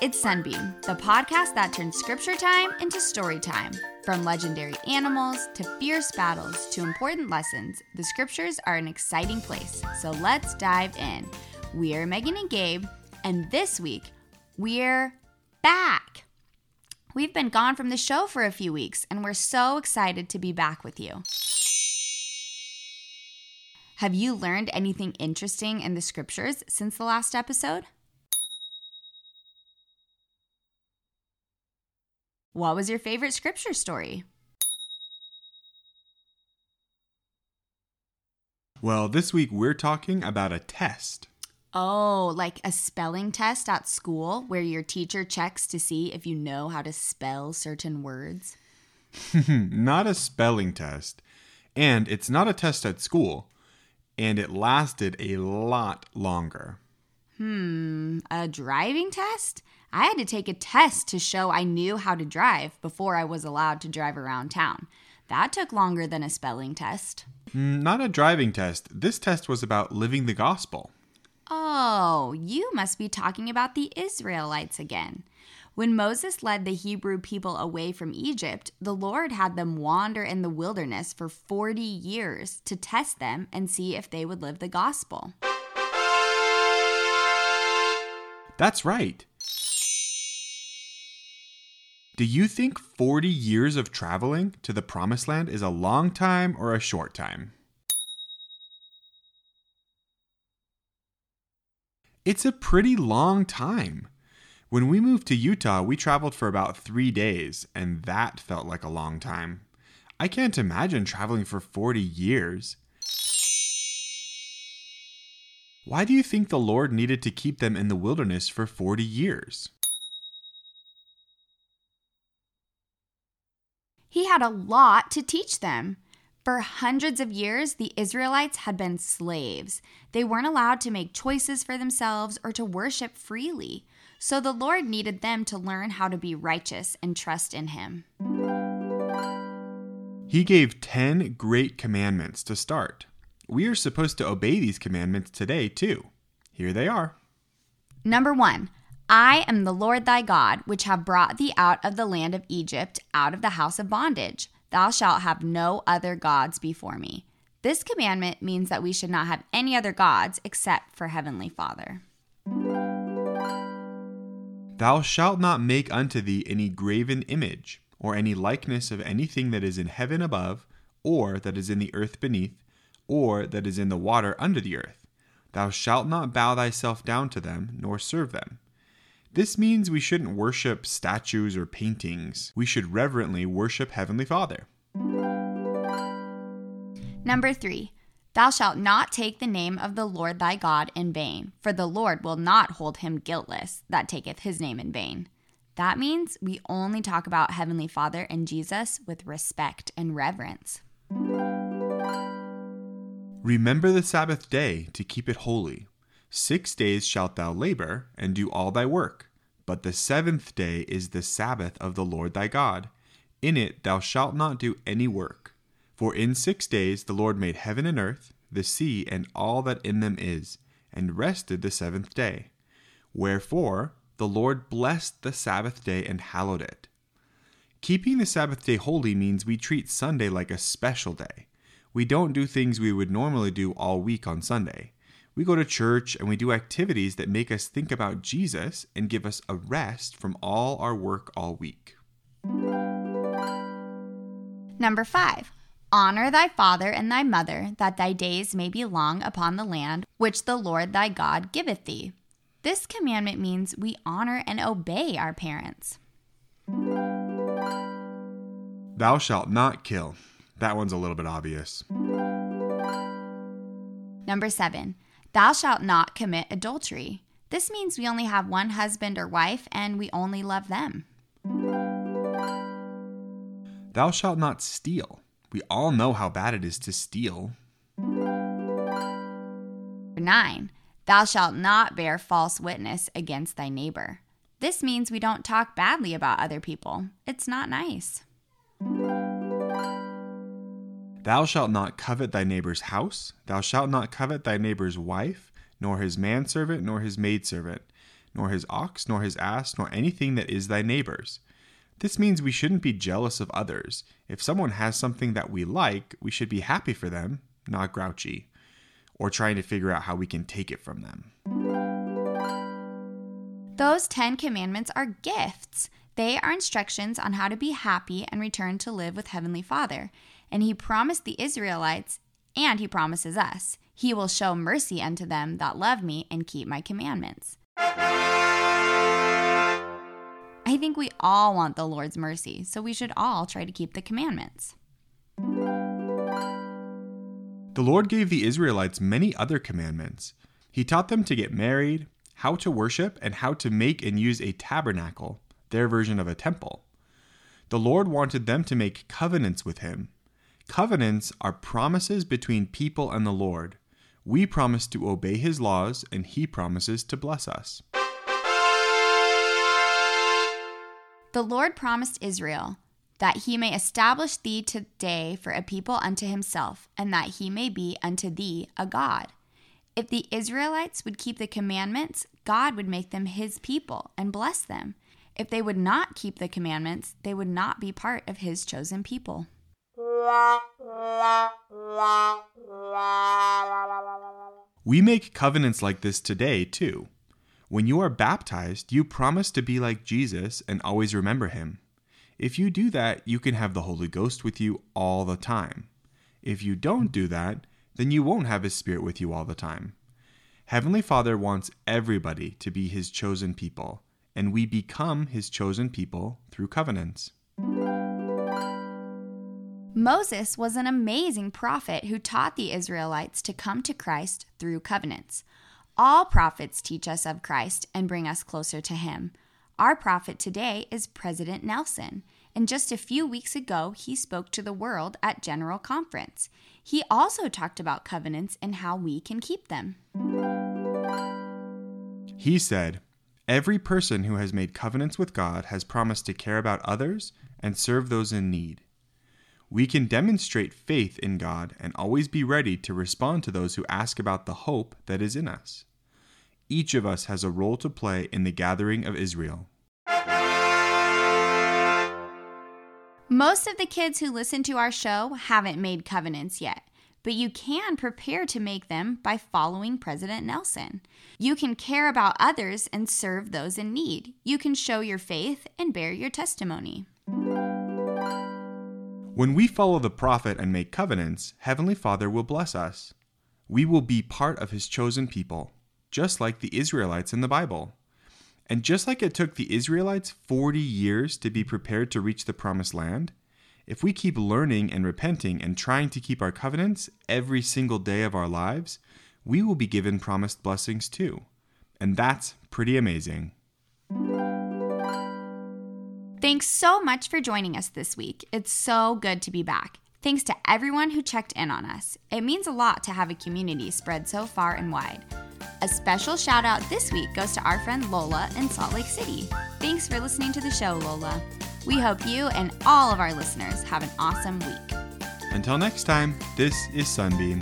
It's Sunbeam, the podcast that turns scripture time into story time. From legendary animals to fierce battles to important lessons, the scriptures are an exciting place. So let's dive in. We're Megan and Gabe, and this week we're back. We've been gone from the show for a few weeks, and we're so excited to be back with you. Have you learned anything interesting in the scriptures since the last episode? What was your favorite scripture story? Well, this week we're talking about a test. Oh, like a spelling test at school where your teacher checks to see if you know how to spell certain words? not a spelling test. And it's not a test at school. And it lasted a lot longer. Hmm, a driving test? I had to take a test to show I knew how to drive before I was allowed to drive around town. That took longer than a spelling test. Mm, not a driving test. This test was about living the gospel. Oh, you must be talking about the Israelites again. When Moses led the Hebrew people away from Egypt, the Lord had them wander in the wilderness for 40 years to test them and see if they would live the gospel. That's right. Do you think 40 years of traveling to the promised land is a long time or a short time? It's a pretty long time. When we moved to Utah, we traveled for about three days, and that felt like a long time. I can't imagine traveling for 40 years. Why do you think the Lord needed to keep them in the wilderness for 40 years? He had a lot to teach them. For hundreds of years, the Israelites had been slaves. They weren't allowed to make choices for themselves or to worship freely. So the Lord needed them to learn how to be righteous and trust in Him. He gave 10 great commandments to start. We are supposed to obey these commandments today, too. Here they are. Number one, I am the Lord thy God, which have brought thee out of the land of Egypt, out of the house of bondage. Thou shalt have no other gods before me. This commandment means that we should not have any other gods except for Heavenly Father. Thou shalt not make unto thee any graven image, or any likeness of anything that is in heaven above, or that is in the earth beneath, or that is in the water under the earth. Thou shalt not bow thyself down to them, nor serve them. This means we shouldn't worship statues or paintings. We should reverently worship Heavenly Father. Number three, thou shalt not take the name of the Lord thy God in vain, for the Lord will not hold him guiltless that taketh his name in vain. That means we only talk about Heavenly Father and Jesus with respect and reverence. Remember the Sabbath day to keep it holy. Six days shalt thou labor and do all thy work, but the seventh day is the Sabbath of the Lord thy God. In it thou shalt not do any work. For in six days the Lord made heaven and earth, the sea, and all that in them is, and rested the seventh day. Wherefore the Lord blessed the Sabbath day and hallowed it. Keeping the Sabbath day holy means we treat Sunday like a special day. We don't do things we would normally do all week on Sunday. We go to church and we do activities that make us think about Jesus and give us a rest from all our work all week. Number five, honor thy father and thy mother, that thy days may be long upon the land which the Lord thy God giveth thee. This commandment means we honor and obey our parents. Thou shalt not kill. That one's a little bit obvious. Number seven, Thou shalt not commit adultery. This means we only have one husband or wife and we only love them. Thou shalt not steal. We all know how bad it is to steal. 9. Thou shalt not bear false witness against thy neighbor. This means we don't talk badly about other people. It's not nice. Thou shalt not covet thy neighbor's house. Thou shalt not covet thy neighbor's wife, nor his manservant, nor his maidservant, nor his ox, nor his ass, nor anything that is thy neighbor's. This means we shouldn't be jealous of others. If someone has something that we like, we should be happy for them, not grouchy, or trying to figure out how we can take it from them. Those 10 commandments are gifts. They are instructions on how to be happy and return to live with Heavenly Father. And He promised the Israelites, and He promises us, He will show mercy unto them that love me and keep my commandments. I think we all want the Lord's mercy, so we should all try to keep the commandments. The Lord gave the Israelites many other commandments. He taught them to get married, how to worship, and how to make and use a tabernacle, their version of a temple. The Lord wanted them to make covenants with Him. Covenants are promises between people and the Lord. We promise to obey His laws, and He promises to bless us. The Lord promised Israel that he may establish thee today for a people unto himself, and that he may be unto thee a God. If the Israelites would keep the commandments, God would make them his people and bless them. If they would not keep the commandments, they would not be part of his chosen people. We make covenants like this today, too. When you are baptized, you promise to be like Jesus and always remember him. If you do that, you can have the Holy Ghost with you all the time. If you don't do that, then you won't have His Spirit with you all the time. Heavenly Father wants everybody to be His chosen people, and we become His chosen people through covenants. Moses was an amazing prophet who taught the Israelites to come to Christ through covenants. All prophets teach us of Christ and bring us closer to Him. Our prophet today is President Nelson, and just a few weeks ago, he spoke to the world at General Conference. He also talked about covenants and how we can keep them. He said, Every person who has made covenants with God has promised to care about others and serve those in need. We can demonstrate faith in God and always be ready to respond to those who ask about the hope that is in us. Each of us has a role to play in the gathering of Israel. Most of the kids who listen to our show haven't made covenants yet, but you can prepare to make them by following President Nelson. You can care about others and serve those in need. You can show your faith and bear your testimony. When we follow the prophet and make covenants, Heavenly Father will bless us. We will be part of His chosen people, just like the Israelites in the Bible. And just like it took the Israelites 40 years to be prepared to reach the promised land, if we keep learning and repenting and trying to keep our covenants every single day of our lives, we will be given promised blessings too. And that's pretty amazing. Thanks so much for joining us this week. It's so good to be back. Thanks to everyone who checked in on us. It means a lot to have a community spread so far and wide. A special shout out this week goes to our friend Lola in Salt Lake City. Thanks for listening to the show, Lola. We hope you and all of our listeners have an awesome week. Until next time, this is Sunbeam.